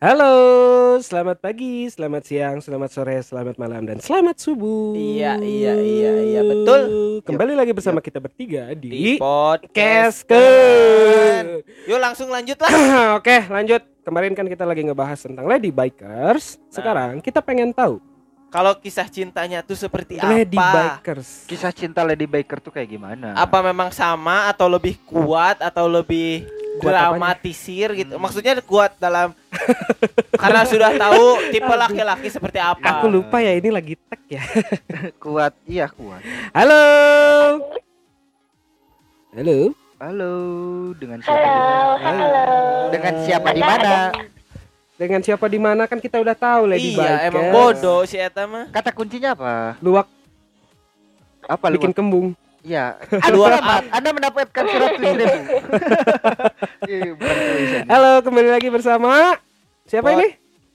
Halo, selamat pagi, selamat siang, selamat sore, selamat malam, dan selamat subuh. Iya, iya, iya, iya, betul. Kembali lagi bersama kita bertiga Di di podcast Keske. Yuk langsung lanjut lah. Oke, lanjut. Kemarin kan kita lagi ngebahas tentang Lady Bikers. Sekarang kita pengen tahu Kalau kisah cintanya tuh seperti Lady apa? Bikers. Kisah cinta Lady Baker tuh kayak gimana? Apa memang sama atau lebih kuat atau lebih Kuat dramatisir gitu? Maksudnya kuat dalam karena sudah tahu tipe laki-laki seperti apa. Aku lupa ya ini lagi tag ya. kuat, iya kuat. Halo. Halo. Halo, dengan siapa? Halo, halo. Dengan siapa di mana? Dengan siapa di mana kan kita udah tahu Lady Bikers. Iya, emang bodoh si Eta mah. Kata kuncinya apa? Luwak Apa lu? bikin kembung. Iya. Aduh, hemat. Anda mendapatkan seratus ribu. Iya. Halo, kembali lagi bersama siapa Pod- ini?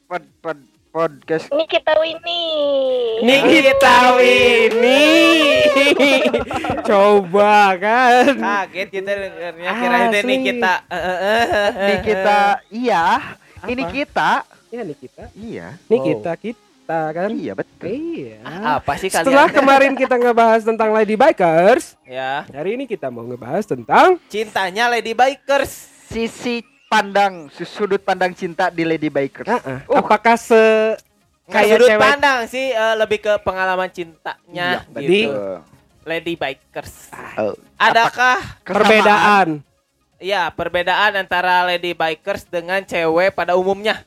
Pod, pod, podcast. Ini kita Winnie. Nikita Winnie. Coba kan. Kaget kita dengernya kira itu Asli. nih kita. Ini kita, iya. Ini Apa? kita, Ya Nikita. iya. Nikita kita kan. Iya betul. Iya. Apa sih kalian? Setelah kemarin kita ngebahas tentang Lady Bikers, ya, hari ini kita mau ngebahas tentang cintanya Lady Bikers. Sisi pandang, sudut pandang cinta di Lady Bikers. Ah, ah. apakah se Kayak sudut cewek pandang sih eh, lebih ke pengalaman cintanya Iya, gitu. betul. Lady Bikers. Oh, Adakah kesamaan? perbedaan? ya perbedaan antara Lady Bikers dengan cewek pada umumnya?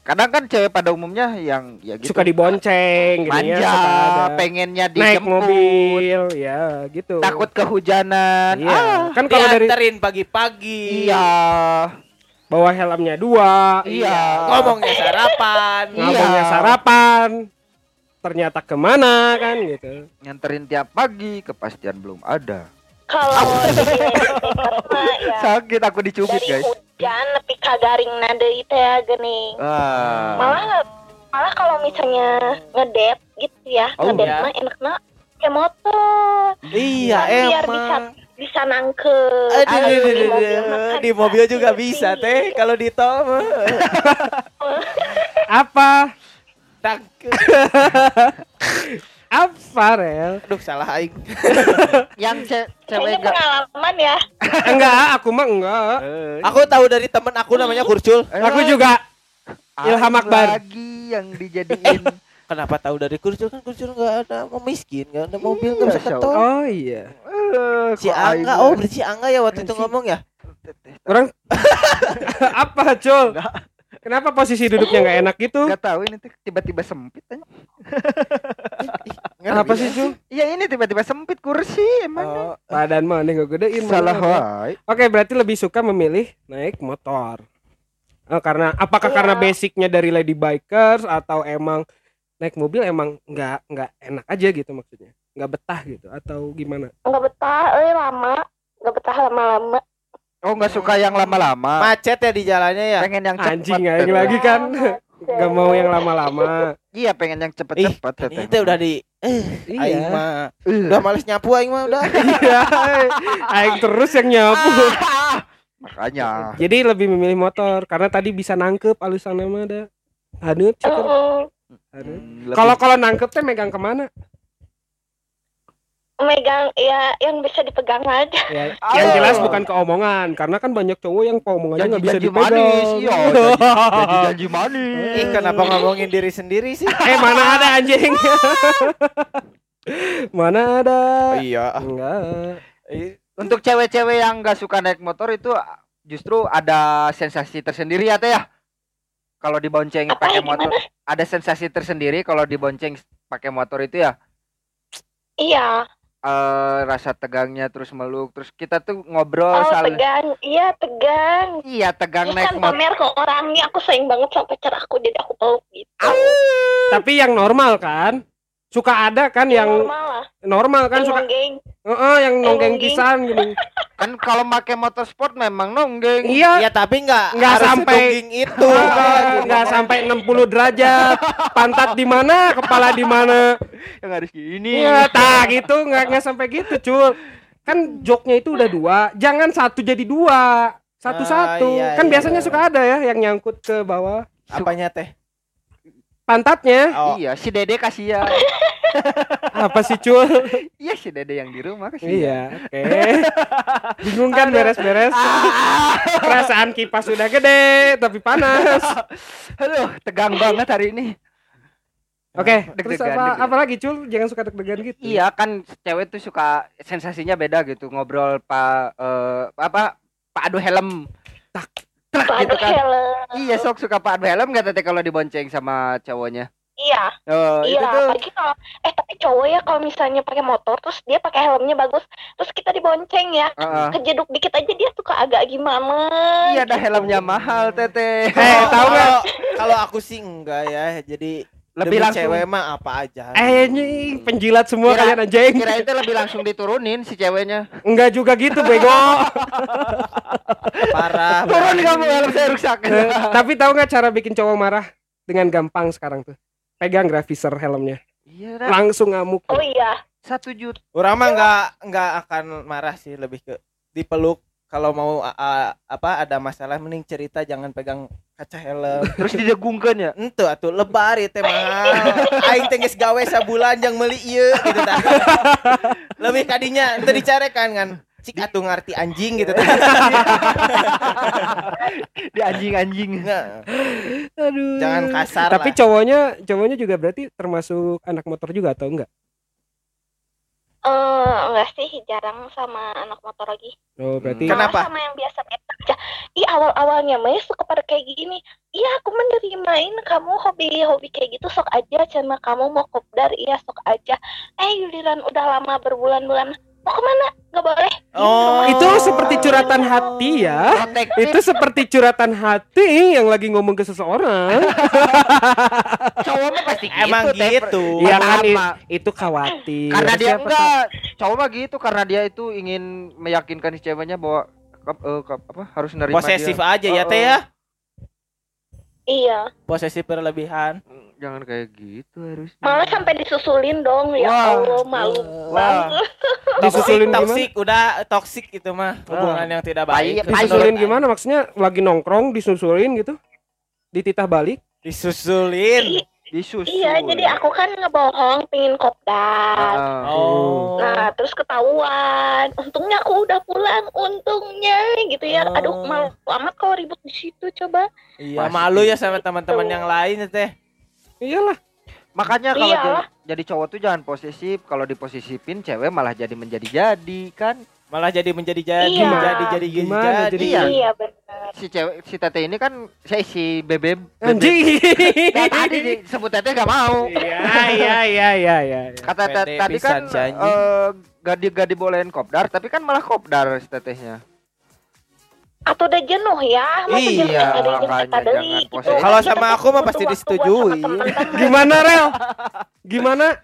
Kadang kan cewek pada umumnya yang ya gitu. Suka dibonceng gitu ya, manja, suka ada pengennya naik dijemput, mobil, ya gitu. takut kehujanan. Iya. Ah, kan kalau dari pagi-pagi. iya. bawa helmnya dua, Iya. Ngomongnya sarapan. Iya. ngomongnya sarapan, ternyata ke mana kan gitu. Nganterin tiap pagi, kepastian belum ada. Kalau ya Sakit aku dicubit, dari guys. Hujan nepi ka garing nade itu ya geuning. Ah. Malah malah kalau misalnya ngedate gitu ya, Oh, ngedate ya. mah enaknya kayak motor. Iya Biar bisa emang. bisa nangke. Aduh, Ayo, aduh, di mobil aduh. kan di mobil juga tinggi. bisa teh kalau di tol mah. Apa? Tak- Apa, Rel? Aduh salah aing. Yang ce cewek Kayaknya gak pengalaman ya. Enggak, aku mah enggak. Eh, Aku tahu dari temen aku namanya Kurcul. eh, Aku juga Ilham Akbar. lagi yang dijadiin Kenapa tahu dari Kurcul kan Kurcul nggak ada mau miskin, nggak ada mobil nggak Iya, bisa ke Syau. tol. Oh iya. Eh, Si Angga, oh berarti si Angga ya waktu itu ngomong ya. Orang apa, Cul? Kenapa posisi duduknya nggak enak gitu? Gak tahu ini tiba-tiba sempit aja. Apa sih, Cul? Iya ini tiba-tiba sempit kursi emang. Oh, badan mana nggak gedein Salah wae. Oke, berarti lebih suka memilih naik motor. Eh, karena apakah karena basicnya dari Lady Bikers atau emang naik mobil emang nggak nggak enak aja gitu maksudnya, nggak betah gitu atau gimana? Enggak betah euy lama. Enggak betah lama-lama. Oh nggak suka yang lama-lama. Macet ya di jalannya ya. Pengen yang cepat. Anjing aing teteh. lagi kan, nggak mau yang lama-lama. Iya pengen yang cepet-cepet. Ini teh udah di eh aing Iya. mah udah males nyapu aing mah udah. Iya, aing terus yang nyapu. Makanya. Jadi lebih memilih motor karena tadi bisa nangkep alusan nama ada. Haneut ceker. Mm-mm. Haneut. Hmm, lebih- Kalau kalau nangkep teh megang ke mana? Megang ya yang bisa dipegang aja. Ya, yang jelas bukan keomongan karena kan banyak cowok yang keomongannya nggak bisa dipegang. manis, iya. janji- Janji-janji manis. Ih kenapa ngomongin diri sendiri sih? eh mana ada anjing? mana ada? iya. Enggak. Untuk cewek-cewek yang nggak suka naik motor itu justru ada sensasi tersendiri ya teh ya. Kalau dibonceng pakai ya, motor, ada sensasi tersendiri kalau dibonceng pakai motor itu ya. Iya. Eh rasa tegangnya terus meluk terus kita tuh ngobrol Oh, saling tegang. Iya, tegang. iya tegang Ini naik kan motor pamer ke orangnya aku sayang banget sampai cerahku jadi aku peluk gitu. Tapi yang normal kan? Suka ada kan yang normal lah. normal kan Yang suka nonggeng. Heeh, yang nonggeng nonggeng. pisan gini. kan kalau pakai motor sport memang nonggeng Iya, Ya tapi nggak Nggak harus sampai- itu. Nggak sampai 60 derajat. Pantat di mana, kepala di mana. yang harus gini Iya, tak gitu, nggak nggak sampai gitu, cul. Kan joknya itu udah dua, jangan satu jadi dua. Satu-satu. Ah, iya, kan iya. biasanya suka ada ya yang nyangkut ke bawah Apanya teh? Pantatnya. Oh, Iya, si Dede kasihan. Apa sih, Cul? iya, si Dede yang di rumah kasihan. iya, oke. Bingung kan beres-beres. Ah, Perasaan kipas sudah gede tapi panas. aduh, tegang banget hari ini. Oke, Deg-degan, terus apa apa lagi, Cul? Jangan suka deg-degan gitu. Iya kan cewek tuh suka sensasinya beda gitu ngobrol pak eh, apa pak adu helm Tak. Gitu kan helm. iya sok suka pak adu helm nggak tete kalau dibonceng sama cowoknya Iya, oh iya. itu tuh Apalagi kalau eh tapi cowok ya kalau misalnya pakai motor terus dia pakai helmnya bagus, terus kita dibonceng ya, Heeh. kejeduk dikit aja dia suka agak gimana. iya dah helmnya mahal tete Eh, tahu nggak? kalau- Kalau aku sih enggak ya. Jadi lebih demi langsung cewek mah apa aja. Eh, ini penjilat semua Kira- kalian anjing. kira itu lebih langsung diturunin si ceweknya Enggak juga gitu, bego. parah. turun kamu helm saya rusak Eh, tapi tahu nggak cara bikin cowok marah dengan gampang sekarang tuh? Pegang grafisher helmnya. iya Langsung ngamuk. Oh iya. satu juta Orang mah enggak enggak akan marah sih lebih ke dipeluk kalau mau a- a- apa ada masalah mending cerita jangan pegang kaca helm. terus didegungkan ya Ente atuh lebar ieu teh mahal. Aing teh geus gawe sabulan jang meuli ieu gitu tah. Lebih kadinya ente dicarekan kan. Cik atuh ngarti anjing gitu di anjing anjing Nggak, Aduh. Jangan kasar Tapi lah. cowoknya cowoknya juga berarti termasuk anak motor juga atau enggak? Eh enggak sih, jarang sama anak motor lagi. Oh, berarti Hmm. Kenapa? Sama yang biasa-biasa aja. Ih, awal-awalnya mah suka pada kayak gini. Iya, aku menerimain kamu hobi-hobi kayak gitu sok aja sama kamu mau kopdar, iya sok aja. Eh, giliran udah lama berbulan-bulan. Mau ke mana? Nggak boleh. Oh. itu seperti curhatan hati ya. protektif Itu seperti curhatan hati yang lagi ngomong ke seseorang. cowok mah pasti gitu Emang Teh. gitu. Iya kan itu khawatir. karena dia Siapa enggak cowok mah gitu karena dia itu ingin meyakinkan si ceweknya bahwa kap- apa harus nerima Posesif dia. aja ya Oh, teh oh. ya. Iya. Posesif berlebihan. Jangan kayak gitu harus Malah sampai disusulin dong. Ya Wah. Allah, malu wah banget. Disusulin toxic, udah toxic gitu mah. Hubungan yang tidak baik. Baik, Disusulin gimana maksudnya lagi nongkrong disusulin gitu? Dititah balik? Disusulin. disusul Iya, jadi aku kan ngebohong pingin kopdar. Ah. Oh. Nah, terus ketahuan. Untungnya aku udah pulang, untungnya gitu ya. Aduh, Oh. malu amat kalau ribut di situ coba. Iya, Pasti. malu ya sama teman-teman yang lain teh. Iyalah. makanya kalau jadi, jadi cowok tuh jangan posesif kalau diposesifin cewek malah jadi menjadi-jadi kan Malah jadi menjadi jadi, Iya. jadi jadi jadi. Gimana jadi. jadi? Iya. Iya, benar. si cewek si tete ini kan saya si bebek bebek Anjing. Nah, tadi disebut tete gak mau Iya, iya, iya, iya, iya. kata te- Pede tadi kan eh, gak di gak dibolehin kopdar tapi kan malah kopdar si tetehnya Atau udah jenuh ya, masa Iya, makanya gitu. Kalau sama aku mah pasti disetujui. Gimana, Rel? Gimana?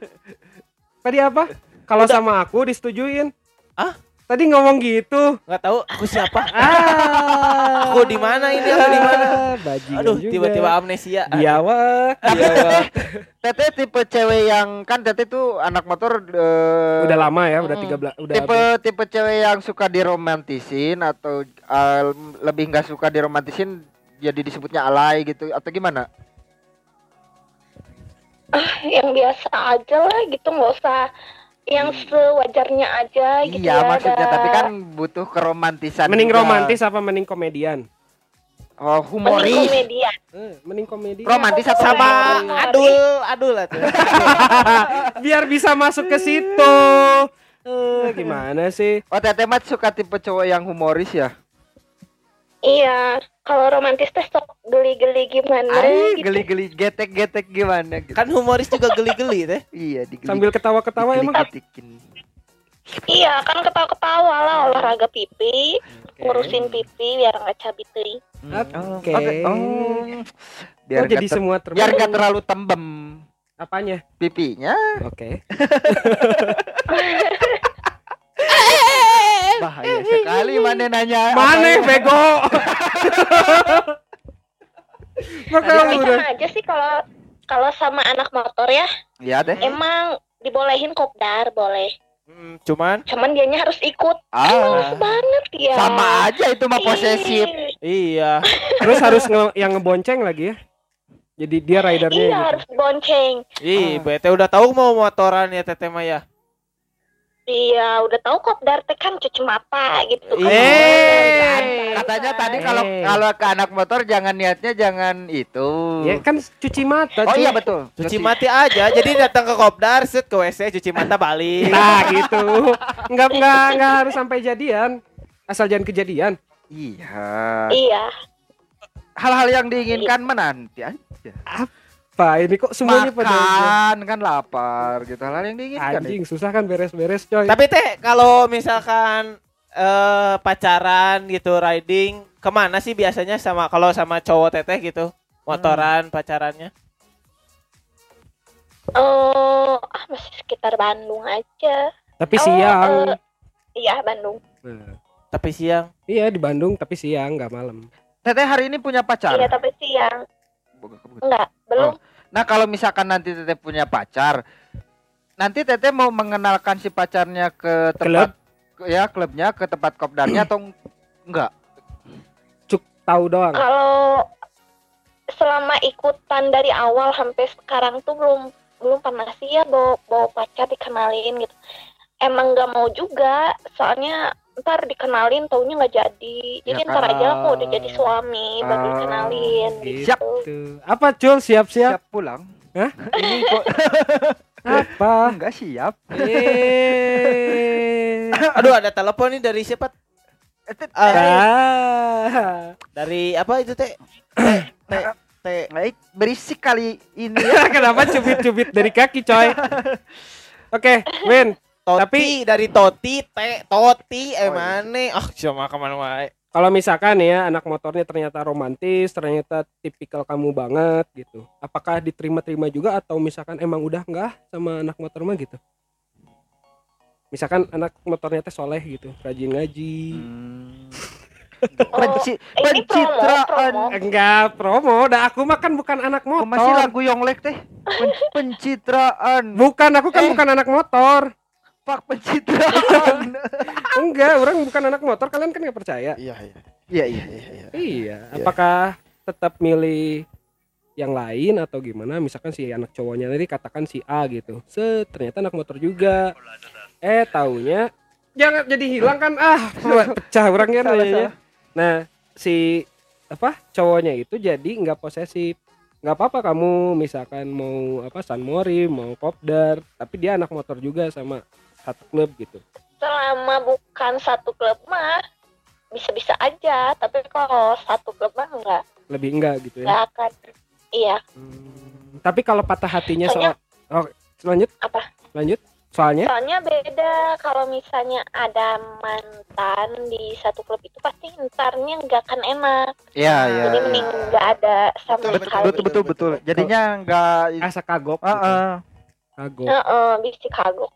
Tadi apa? Kalau sama aku disetujuin. Ah? Tadi ngomong gitu. Nggak tahu aku siapa. Ah. Aku di mana ini? Aku di mana? Aduh, tiba-tiba amnesia. biawak. Tete tipe cewek yang kan Tete tuh anak motor eh, Udah lama ya, udah Mm. 13 udah tipe tipe cewek yang suka diromantisin atau eh, lebih nggak suka diromantisin jadi disebutnya alay gitu atau gimana? yang biasa aja lah gitu, nggak usah yang sewajarnya aja gitu iya ya. maksudnya ada- tapi kan butuh keromantisan. mending juga. romantis apa mending komedian? Oh, Mending humoris. komedian. Eh, mending komedi. Romantis atau Sama Humoris. adul, adul lah tuh. Biar bisa masuk ke situ. Eh, gimana sih? Oh, Tete mah suka tipe cowok yang humoris ya? Iya, kalau romantis teh sok geli-geli gimana Ay, gitu. geli-geli getek-getek gimana gitu. Kan humoris juga geli-geli teh. Iya, digeli. Sambil ketawa-ketawa emang. digeli-getikin. Iya, kan ketawa-ketawa lah olahraga pipi, ngurusin pipi biar nggak cabit teuing. Oke. Oh, Biar oh, jadi nggak ter- semua biar nggak terlalu tembem Apanya? pipinya. Oke. Bahaya sekali mana nanya. Mana ya? bego? Makanya udah. aja sih kalau kalau sama anak motor ya, Iya deh. emang dibolehin kopdar boleh. Hmm, cuman cuman dianya harus ikut Ah, males banget ya sama aja itu mah posesif. Iya. Terus harus nge- yang ngebonceng lagi ya. Jadi dia ridernya iya gitu. harus bonceng Ih, bete udah tahu mau motoran ya Teteh Maya. Iya udah tahu kopdar teh kan cuci mata gitu kan. Eh. Katanya tadi kalau Eh. kalau ke anak motor jangan niatnya jangan itu. Ya kan cuci mata. Oh cuy. iya betul. Cuci mati aja. Jadi datang ke kopdar, set ke WC, cuci mata balik. Nah gitu. Enggak enggak enggak harus sampai jadian. Asal jangan kejadian. Iya. iya Hal-hal yang diinginkan menanti aja. Pak ini kok semuanya pada Makan kan lapar gitu. Hal-hal yang diinginkan. anjing susah kan beres-beres coy. Tapi teh kalau misalkan eh pacaran gitu riding ke mana sih biasanya sama kalau sama cowok teteh gitu motoran pacarannya oh ah masih sekitar Bandung aja Tapi Oh, siang. eh, iya Bandung Nah, tapi siang iya di Bandung tapi siang nggak malam. Teteh hari ini punya pacar. iya tapi siang enggak belum. Nah kalau misalkan nanti Teteh punya pacar, nanti Teteh mau mengenalkan si pacarnya ke tempat ke- ya klubnya ke tempat kopdarnya atau enggak? Cuk tahu doang. kalau selama ikutan dari awal sampai sekarang tuh belum belum pernah sih ya bawa, bawa pacar dikenalin gitu. Emang nggak mau juga soalnya ntar dikenalin taunya nggak jadi jadi Ya ntar aja lah kok udah kan. jadi suami baru Ah, dikenalin gitu. gitu Tuh. Apa Cul siap-siap? Siap pulang? Hah? Ini kok Apa? enggak siap? Eh. aduh ada telepon nih dari siapa Ah, Ah. dari apa itu teh teh teh teh Baik, berisik kali ini ya. Kenapa cubit-cubit dari kaki coy? Oke, Win. Toti Tapi- dari Toti teh Toti eh Oh, iya. mana ah cuma ke mana wae Kalau misalkan ya anak motornya ternyata romantis, ternyata tipikal kamu banget gitu. Apakah diterima-terima juga atau misalkan emang udah enggak sama anak motor mah gitu? Misalkan anak motornya teh soleh gitu, rajin ngaji. Hmm. Oh, Penci- ini promo pencitraan. promo Enggak, promo. Dah aku mah kan bukan anak Oh, masih motor. lagu Yonglek teh. Pen- pencitraan. Bukan, aku kan Eh. bukan anak motor. Pak pencitraan. Enggak, orang bukan anak motor. Kalian kan nggak percaya. iya iya Iya iya. iya Iya, apakah tetap milih yang lain atau gimana? Misalkan si anak cowoknya tadi katakan si A gitu. Set, ternyata anak motor juga. Eh, taunya jangan jadi hilang kan ah pecah orangnya Salah, nanyanya. Nah, si apa cowoknya itu jadi nggak posesif. nggak apa-apa kamu misalkan mau apa San Mori, mau Kopdar, tapi dia anak motor juga sama satu klub gitu. selama bukan satu klub mah bisa-bisa aja tapi kalau satu klub mah enggak Lebih enggak gitu ya. enggak akan iya Hmm, tapi kalau patah hatinya soal Soalnya- Oh, lanjut. Apa? Lanjut. Soalnya soalnya beda kalau misalnya ada mantan di satu klub itu pasti ntarnya nggak akan enak Iya iya. jadi mending nggak ada sama Betul, sekali Betul betul betul. Jadinya enggak asa kagok. Heeh. gitu. Kagok. Heeh, bisa kagok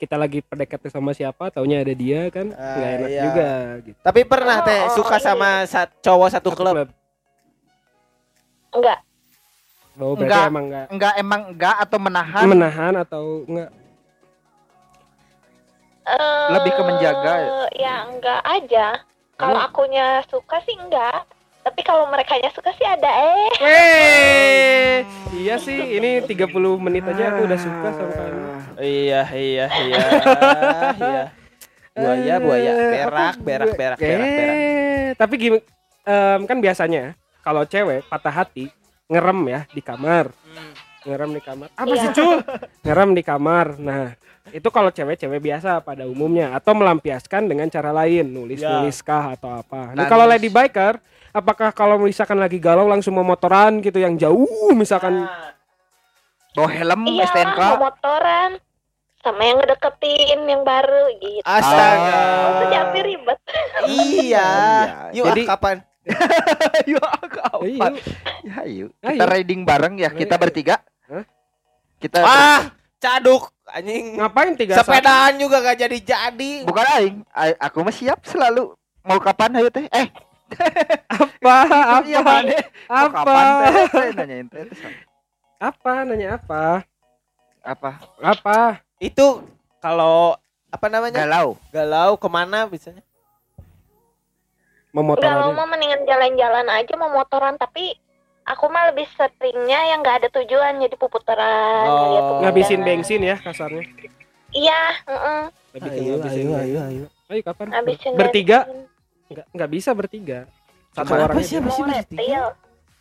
Kita lagi PDKT sama siapa, taunya ada dia kan. Ah, Nggak enak iya. juga gitu. tapi pernah Oh, teh oh, suka iya. sama sa- cowok satu klub enggak Oh, berarti Enggak. emang enggak enggak emang enggak atau menahan. menahan atau enggak? Eh, Lebih ke menjaga ya? ya enggak aja kalau akunya suka sih enggak tapi kalau mereka suka sih ada eh Weh, iya sih. Ini 30 menit aja aku udah suka sama kamu. iya iya iya iya buaya buaya berak berak berak berak berak Eh, tapi gini em, kan biasanya kalau cewek patah hati ngerem ya di kamar. Ngerem di kamar. Apa Iya. sih, Cul? Ngerem di kamar. Nah, itu kalau cewek-cewek biasa pada umumnya atau melampiaskan dengan cara lain, nulis-nulis kah atau apa. Nah, kalau lady biker, apakah kalau misalkan lagi galau langsung mau motoran gitu yang jauh misalkan Bawa helm iya STNK. mau motoran sama yang ngedeketin yang baru gitu astaga jadi ribet iya yuk Jadi- ah, kapan Ayo kapan? Iya. Ya ayo. Ayo. Kita riding bareng ya, kita bertiga. Hah? Kita ah caduk anjing ngapain tiga saat? sepedaan juga gak jadi jadi bukan aing. Aku mah siap selalu. Mau kapan ayo teh? Eh, apa apa iya apa kapan teh? Teh, Nanyain teh. teh. apa nanya apa Apa? apa itu kalau apa namanya? Galau. Galau ke mana biasanya? Memotor Galau mah mendingan jalan-jalan aja mau motoran tapi aku mah lebih seringnya yang nggak ada tujuan jadi puputaran Oh. ngeliat Ngabisin bensin ya kasarnya. Iya, heeh. Lebih Ayo, ngabisin ayo, ayo, ayo. Ayo kapan? Ngabisin Bertiga? bensin. Enggak enggak bisa bertiga. Satu orang apa sih? bertiga?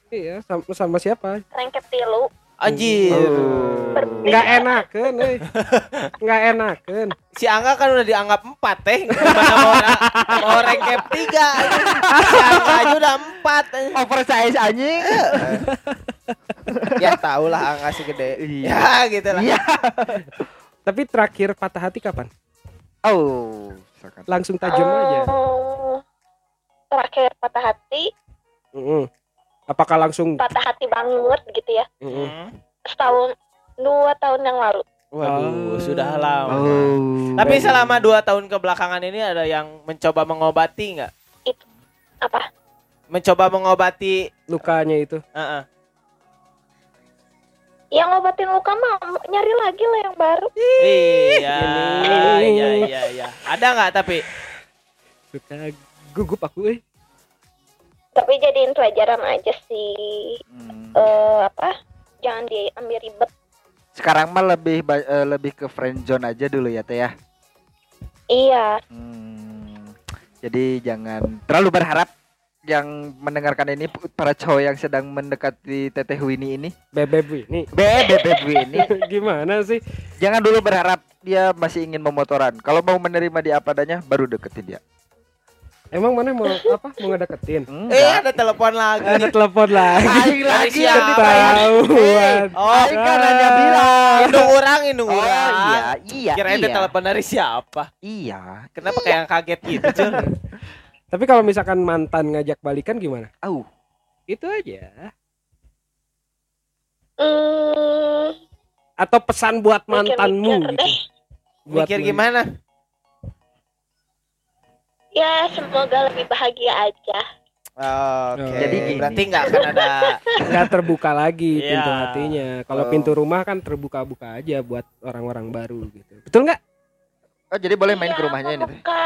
Iya, sama, sama siapa? rengket tilu. Anjir. Oh. Enggak enakeun euy. Enggak enakeun. Si Angga kan udah dianggap empat teh. Gimana mau, mau rank cap tiga? Si Angga aja udah empat. Oversize anjing. ya tau lah Angga sih gede. Iya. Ya gitu lah. Iya. Tapi terakhir patah hati kapan? Oh. Langsung tajam aja. Oh, Terakhir patah hati, Heeh. Apakah langsung patah hati banget gitu ya. Heeh. Hmm. Setahun, dua tahun yang lalu. Waduh, Oh. sudah lama. Oh. Tapi selama dua tahun kebelakangan ini ada yang mencoba mengobati nggak? Apa? Mencoba mengobati. lukanya itu? Heeh. Yang ngobatin luka mah nyari lagi lah yang baru. Iya, iya, iya, iya. Ada nggak tapi? Suka gugup aku eh. Tapi jadiin pelajaran aja sih. Hmm. Eh apa? Jangan diambil ribet. Sekarang mah lebih eh, lebih ke friend zone aja dulu ya teh ya. Iya. Hmm. Jadi jangan terlalu berharap yang mendengarkan ini para cowok yang sedang mendekati Teteh Winnie ini, Bebeb ini. bebek ini, Gimana sih? jangan dulu berharap dia masih ingin memotoran. Kalau mau menerima dia apa adanya, baru deketin dia. Emang mana mau apa? Mau ngedeketin? Eh, Enggak. ada telepon lagi. Ada telepon lagi. Aing lagi yang dibayar. Ketahuan. Oh, Aing kan hanya bilang. indung orang, indung Oh orang. iya, iya, itu iya. telepon dari siapa? Iya. Kenapa kayak yang kaget gitu? Tapi kalau misalkan mantan ngajak balikan gimana? Au. Itu aja. Hmm, Atau pesan buat mantanmu mikir-mikir gitu. deh. Buat Mikir man- gimana? Ya semoga lebih bahagia aja. Oke. Jadi gini. berarti nggak akan ada nggak terbuka lagi Iya. pintu hatinya. Kalau Oh. pintu rumah kan terbuka-buka aja buat orang-orang baru gitu. Betul nggak? Oh, jadi boleh main ke Iya, rumahnya ini membuka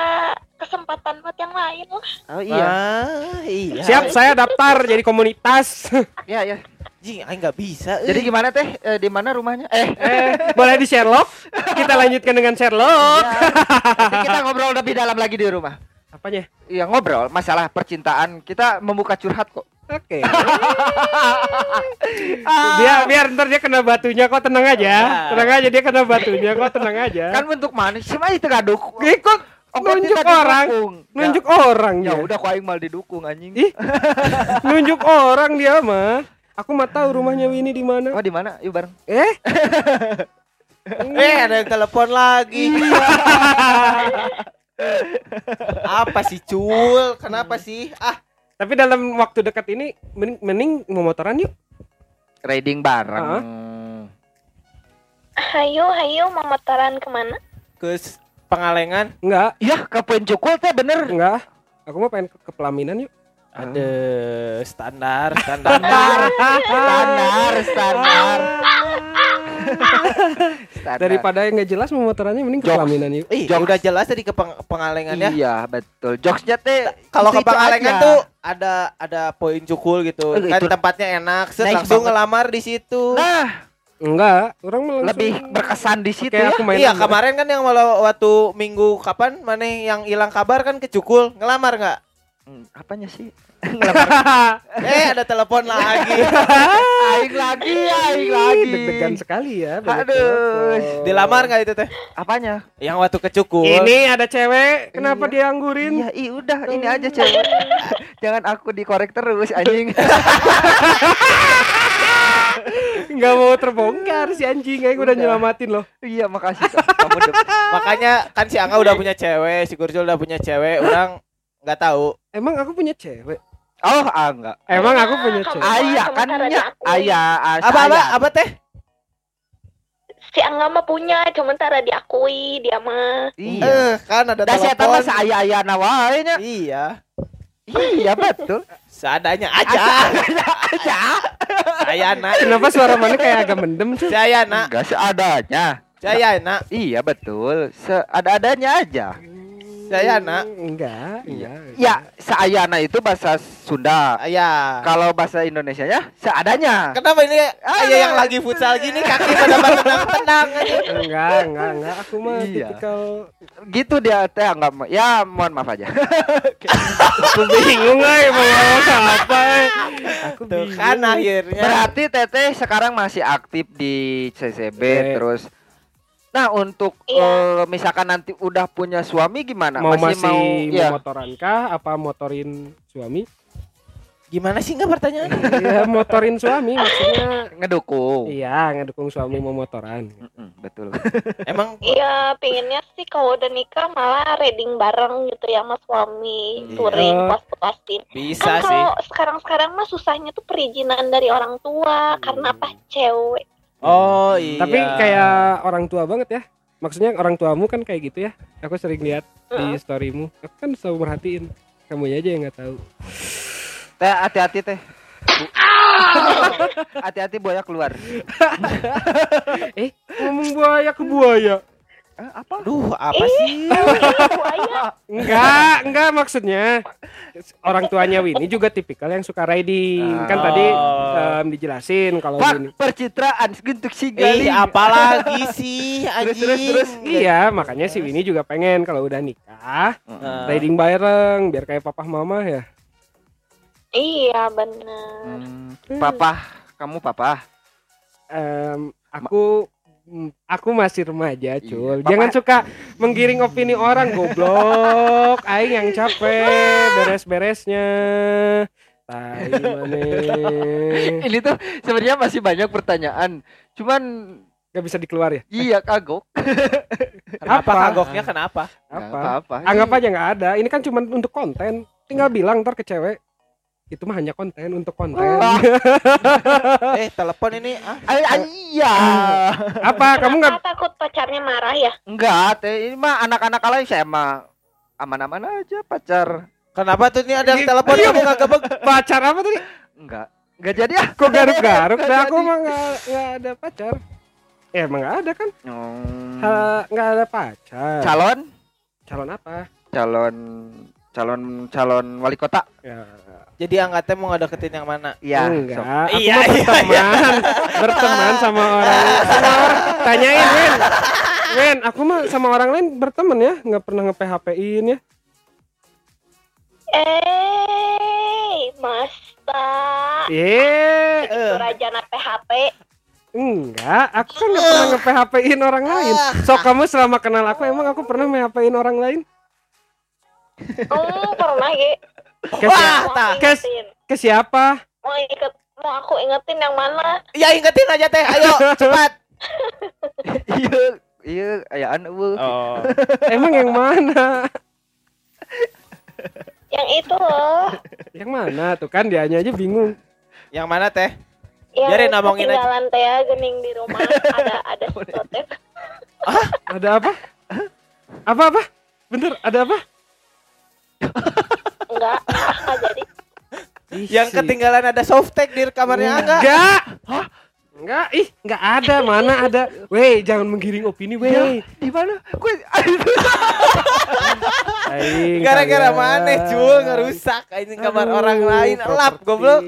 kesempatan buat yang lain lah. Oh iya. Ah, iya. Siap, saya daftar jadi komunitas. Iya, iya. Jing, aing nggak bisa. Jadi gimana teh? Eh, di mana rumahnya? Eh, eh, boleh di Sherlock? Kita lanjutkan dengan Sherlock. nanti kita ngobrol lebih dalam lagi di rumah. Apanya? Iya ngobrol masalah percintaan kita membuka curhat kok. Oke. Biar biar ntar dia kena batunya kok tenang aja. Ya. Tenang aja dia kena batunya kok tenang aja. Kan bentuk manis cuma itu gaduk. ikut nunjuk orang. Nunjuk orang Ya udah aing mal didukung anjing. Ih. Nunjuk orang dia mah. Aku mah tahu rumahnya Winnie di mana. Oh di mana? Yuk bareng. Eh? Eh, ada yang telepon lagi. Apa sih, Cul? Kenapa sih? Ah, Tapi dalam waktu dekat ini mending, mending mau motoran yuk. Riding bareng. Hayo, hayo mau motoran ke mana? ke Pengalengan. Enggak, Iya, ke Pencukul teh bener. enggak. Aku mau pengen ke, ke pelaminan yuk. Ada standar, standar. Standar, standar. Standar. Daripada yang nggak jelas mau motorannya mending ke pelaminan yuk. Jokes. udah jelas tadi ke peng- pengalengan ya. Iya, betul. Jokesnya teh Kalau ke pengalengan tuh ada ada poin cukul gitu. Eh, Kan itu- tempatnya enak, set Nice langsung banget. ngelamar di situ. Nah, Enggak, orang malah langsung- lebih berkesan di situ ya. aku main Iya, kemarin kan yang malah waktu minggu kapan mana yang hilang kabar kan ke cukul, ngelamar nggak? Hmm, apanya sih? Eh, ada telepon lagi. aing lagi, aing lagi. Deg-degan sekali ya. Aduh. telepon. Dilamar nggak itu teh? Apanya? Yang waktu ke cukul. Ini ada cewek, kenapa Iya. dia anggurin? Iya, ih udah ini aja cewek. Jangan aku dikorek terus anjing. Nggak mau terbongkar si anjing, kayak udah Udah. nyelamatin loh. iya, makasih kamu Makanya kan si Angga udah punya cewek, si Gurjul udah punya cewek, orang nggak tahu. Emang aku punya cewek? Oh, ah enggak. Emang aku punya cewek? Ayah kan ya, diakui. ayah, ah, Apa apa apa teh? Si Angga mah punya, cuma tara diakui dia mah. Iya. Eh, kan ada Dah saya tahu telepon. sa ayah-ayah nawae nya. Iya, Iya, betul. seadanya aja. Aja. Saya nak, Kenapa suara mana kayak agak mendem cuy? saya nak. Enggak seadanya. Saya nak, Iya betul. Seada-adanya aja. Saya nak. Enggak, enggak. Ya, seayana itu bahasa Sunda. Ya. Kalau bahasa Indonesia nya seadanya. Kenapa ini aja yang lagi futsal gini kaki pada tenang-tenang. Enggak, enggak, enggak. Aku mah Iya. tipikal Gitu dia teh enggak. Ya, mohon maaf aja. aku bingung euy mau ngomong apa. Aku Tuh bingung. kan akhirnya. Berarti Teteh sekarang masih aktif di CCB Oke. terus Nah, untuk Iya. eh, misalkan nanti udah punya suami gimana? mau masih, mau, ya motoran kah apa motorin suami? Gimana sih enggak pertanyaannya? Iya, motorin suami maksudnya. ngedukung. Iya, ngedukung suami mau motoran. Mm-mm, betul. Emang Iya, pinginnya sih kalau udah nikah malah reading bareng gitu ya sama suami, Iya. touring, pos-posin. bisa Kan sih. kalau sekarang-sekarang mah susahnya tuh perizinan dari orang tua karena apa cewek. Oh iya. Tapi kayak orang tua banget ya. Maksudnya orang tuamu kan kayak gitu ya. Aku sering lihat di storymu. Aku kan selalu merhatiin. Kamu aja yang nggak tahu. Teh hati-hati teh. Hati-hati buaya keluar. Eh, ngomong buaya ke buaya. Eh, apa? Duh, apa sih? Buaya. Enggak, enggak maksudnya. Orang tuanya Winnie juga tipikal yang suka riding. Kan Oh. tadi em, dijelasin kalau Winnie. Pak, percitraan untuk si Eh, Galing. apalagi sih anjing. terus, terus. Iya, makanya si Winnie juga pengen kalau udah nikah Nah, riding bareng biar kayak papa mama ya. Iya bener. Hmm, papa, kamu papa. Em, aku aku masih remaja, cul. Papa- Jangan suka menggiring opini orang goblok. Aing yang capek beres-beresnya. Tai. Ini tuh sebenarnya masih banyak pertanyaan. Cuman Gak bisa dikeluar ya? iya kagok. Kenapa Apa? kagoknya kenapa? Apa? apa Anggap aja nggak ada. Ini kan cuma untuk konten. Tinggal bilang ntar ke cewek. Itu mah hanya konten untuk konten. Wah. Eh, telepon ini ah. Ay, ay, iya. Apa? Kamu nggak takut pacarnya marah ya? Enggak, teh ini mah anak-anak lain saya mah aman-aman aja pacar. Kenapa tuh ini ada yang Iya. telepon kamu enggak gebek? pacar apa tadi? Enggak. Enggak jadi ah. Kok garuk-garuk? Nggak Nah, aku mah nggak nggak ada pacar. Eh, emang nggak ada kan? Hmm. Nggak ada pacar. Calon Calon apa? calon calon calon wali kota. Ya, Jadi angkatnya mau ngedeketin yang mana? Iya. enggak. sok. Aku Iya, mah iya, berteman, berteman sama orang, sama orang. Tanyain, Win. Win, aku mah sama orang lain berteman ya, nggak pernah nge PHP-in ya. Eh, Masta. Ye, Eh. Rajana PHP. enggak. Aku kan nggak pernah nge PHP-in orang lain. Sok kamu selama kenal aku, emang aku pernah PHP-in orang lain? Oh, pernah ya. Ke, Wah, siapa? Ingetin. ke siapa? Mau inget, mau aku ingetin yang mana? Ya ingetin aja teh, ayo cepat. Iya, iya ayaan eueuh. Oh. Emang yang mana? Yang itu loh. Yang mana? Tuh kan dianya aja bingung. Yang mana teh? Yang Biarin ngomongin aja. ketinggalan teh gening di rumah ada ada sesuatu. Ada apa? Apa apa? Bener, ada apa? Enggak, nggak jadi. Yang ketinggalan ada softtek di kamarnya enggak? Enggak. Hah? Enggak, ih, enggak ada. Mana ada? Weh, jangan menggiring opini, weh. Di mana? Gue Gara-gara mana Cul ngerusak ini kamar Aduh, orang lain elap goblok.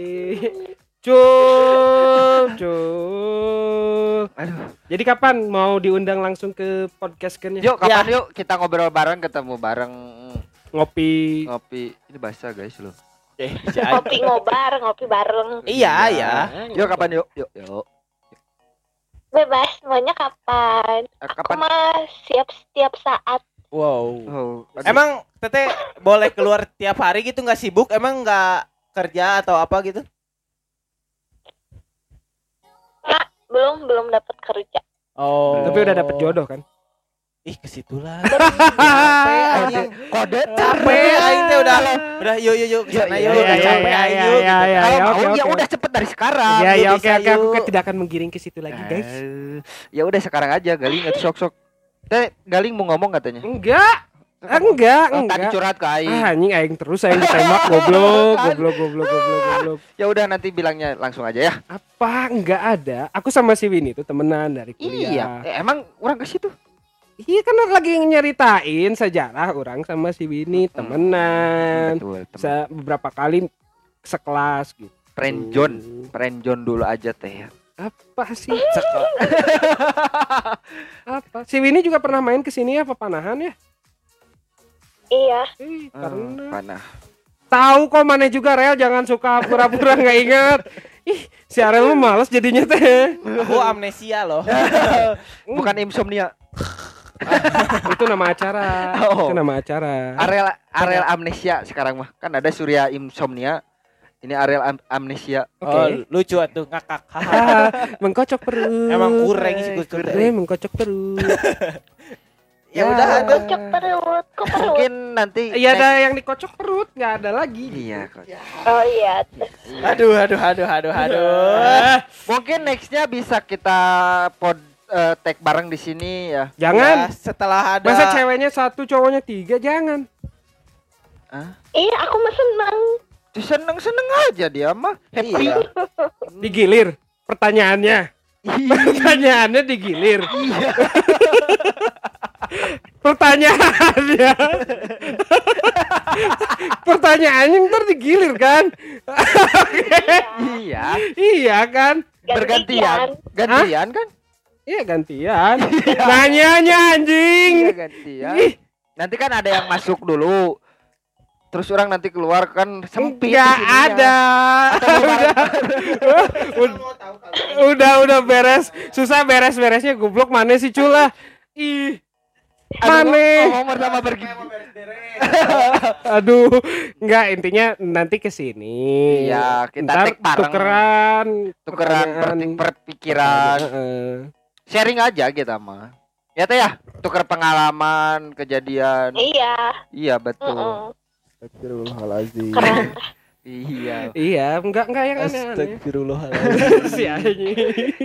Cul, cul. Aduh. Jadi kapan mau diundang langsung ke podcast kan Yuk kapan yuk kita ngobrol bareng ketemu bareng Ngopi. ngopi. Ini bahasa guys lo. Eh, Ngopi ngobar, ngopi bareng. Iya, iya. Yuk kapan yuk? Yuk, yuk. Bebas, maunya kapan? Eh, Aku kapan? mah siap setiap saat. Wow. Oh. Emang Teteh boleh keluar tiap hari gitu nggak sibuk? Emang nggak kerja atau apa gitu? Belum belum dapat kerja. Oh. Tapi udah dapet jodoh kan? Ih, ke situ lah. Capek anjing. kode Capek aing teh udah udah yuk yuk yuk sana Iya, yuk. iya, Udah iya, capek iya, aing iya, yuk. iya, iya. Kalau ya, mau ya udah cepet dari sekarang. Iya, yuk, iya, oke, oke. Aku tidak akan menggiring ke situ lagi, guys. Ya udah sekarang aja Galing nggak sok sok. Teh Galing mau ngomong katanya. Enggak. Enggak, Oh, tadi enggak. curhat ke aing. Ah, anjing aing terus aing ditembak goblok, goblok, goblok, goblok, goblok. Ya udah nanti bilangnya langsung aja ya. Apa? Enggak ada. Aku sama si Winnie itu temenan dari Iya. kuliah. Eh, emang orang ke situ. Iya kan lagi nyeritain sejarah orang sama si Winnie temenan. Betul, teman. Bisa beberapa kali sekelas gitu. Prenjon, prenjon dulu aja teh ya. Apa sih? Apa? Si Winnie juga pernah main ke sini apa panahan ya? Iya. Eh, Hmm, karena panah. tahu kok mana juga Rel jangan suka pura-pura nggak ingat. Ih, si Arel mah males jadinya teh. Aku amnesia loh. Bukan insomnia. Itu nama acara. Oh. Itu nama acara. Arel Arel amnesia sekarang mah. Kan ada Surya insomnia. Ini Arel am- amnesia. Oke. Oh, lucu atuh ngakak. Mengkocok perut. Emang kurang sih Gus mengkocok perut. Ya udah atuh. Kocok perut, kok perut. Mungkin nanti Iya ada yang dikocok perut, nggak ada lagi. Iya, kok. Oh iya. Aduh, aduh, aduh, aduh, aduh. Mungkin nextnya bisa kita pod eh, tag bareng di sini ya. Jangan. Ya, setelah ada Masa ceweknya satu, cowoknya tiga, jangan. Iya, aku mah senang. Seneng seneng aja dia mah. Happy. Iya. Digilir. Pertanyaannya. Pertanyaannya digilir. Pertanyaannya. Pertanyaannya ntar digilir kan? iya. iya kan? Bergantian. Gantian kan? Iya gantian. Nanyanya anjing. Iya gantian. Ih. Nanti kan ada yang masuk dulu. Terus orang nanti keluar kan sempit. Enggak sininya. ada. udah, udah udah beres. Susah beres-beresnya goblok mana sih cula? Ih. Aduh, Mane. Ngomong pertama pergi. Aduh, enggak intinya nanti ke sini. Iya, kita Ntar bareng. tukeran, Tukeran per- perpikiran. Sharing aja kita mah. Ya teh ya, tuker pengalaman, kejadian. Iya. Iya betul. heeh. Astagfirullahalazim. Keren. Iya. Iya, enggak enggak yang aneh-aneh. Astagfirullahalazim. si anjing.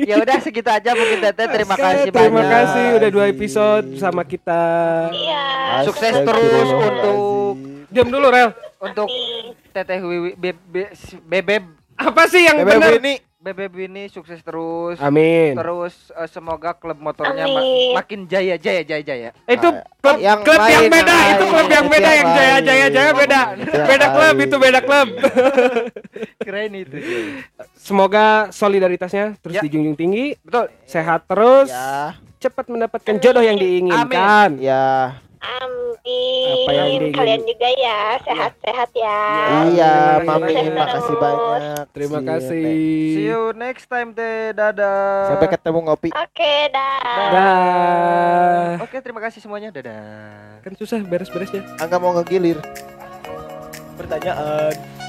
Ya udah segitu aja mungkin Teteh. Terima kasih Terima banyak. kasih udah dua episode sama kita. Iya. Sukses terus untuk Diam dulu, Rel. untuk Teteh Wiwi Bebe Bebeb Apa sih yang Bebe benar? ini Bebeb ini sukses terus. Amin. Terus eh, semoga klub motornya ma- Amin. makin jaya jaya jaya jaya. Itu Ah, klub yang klub yang lain, beda, yang itu klub yang beda yang yang jaya jaya jaya beda. Yang Beda klub lain. itu beda klub. Keren itu. Semoga solidaritasnya terus Ya. dijunjung tinggi, Betul. sehat terus, ya, cepat mendapatkan jodoh yang diinginkan. ya. Apa yang Amin. Kalian juga ya, sehat-sehat ya. Iya, Amin. Mami, Sukses makasih terus. banyak. Terima See you kasih. next. See you next time Teh. Dadah. Sampai ketemu ngopi. Oke, dah. Dah. Oke, terima kasih semuanya. Dadah. Kan susah beres-beresnya. Angga mau ngegilir. Pertanyaan.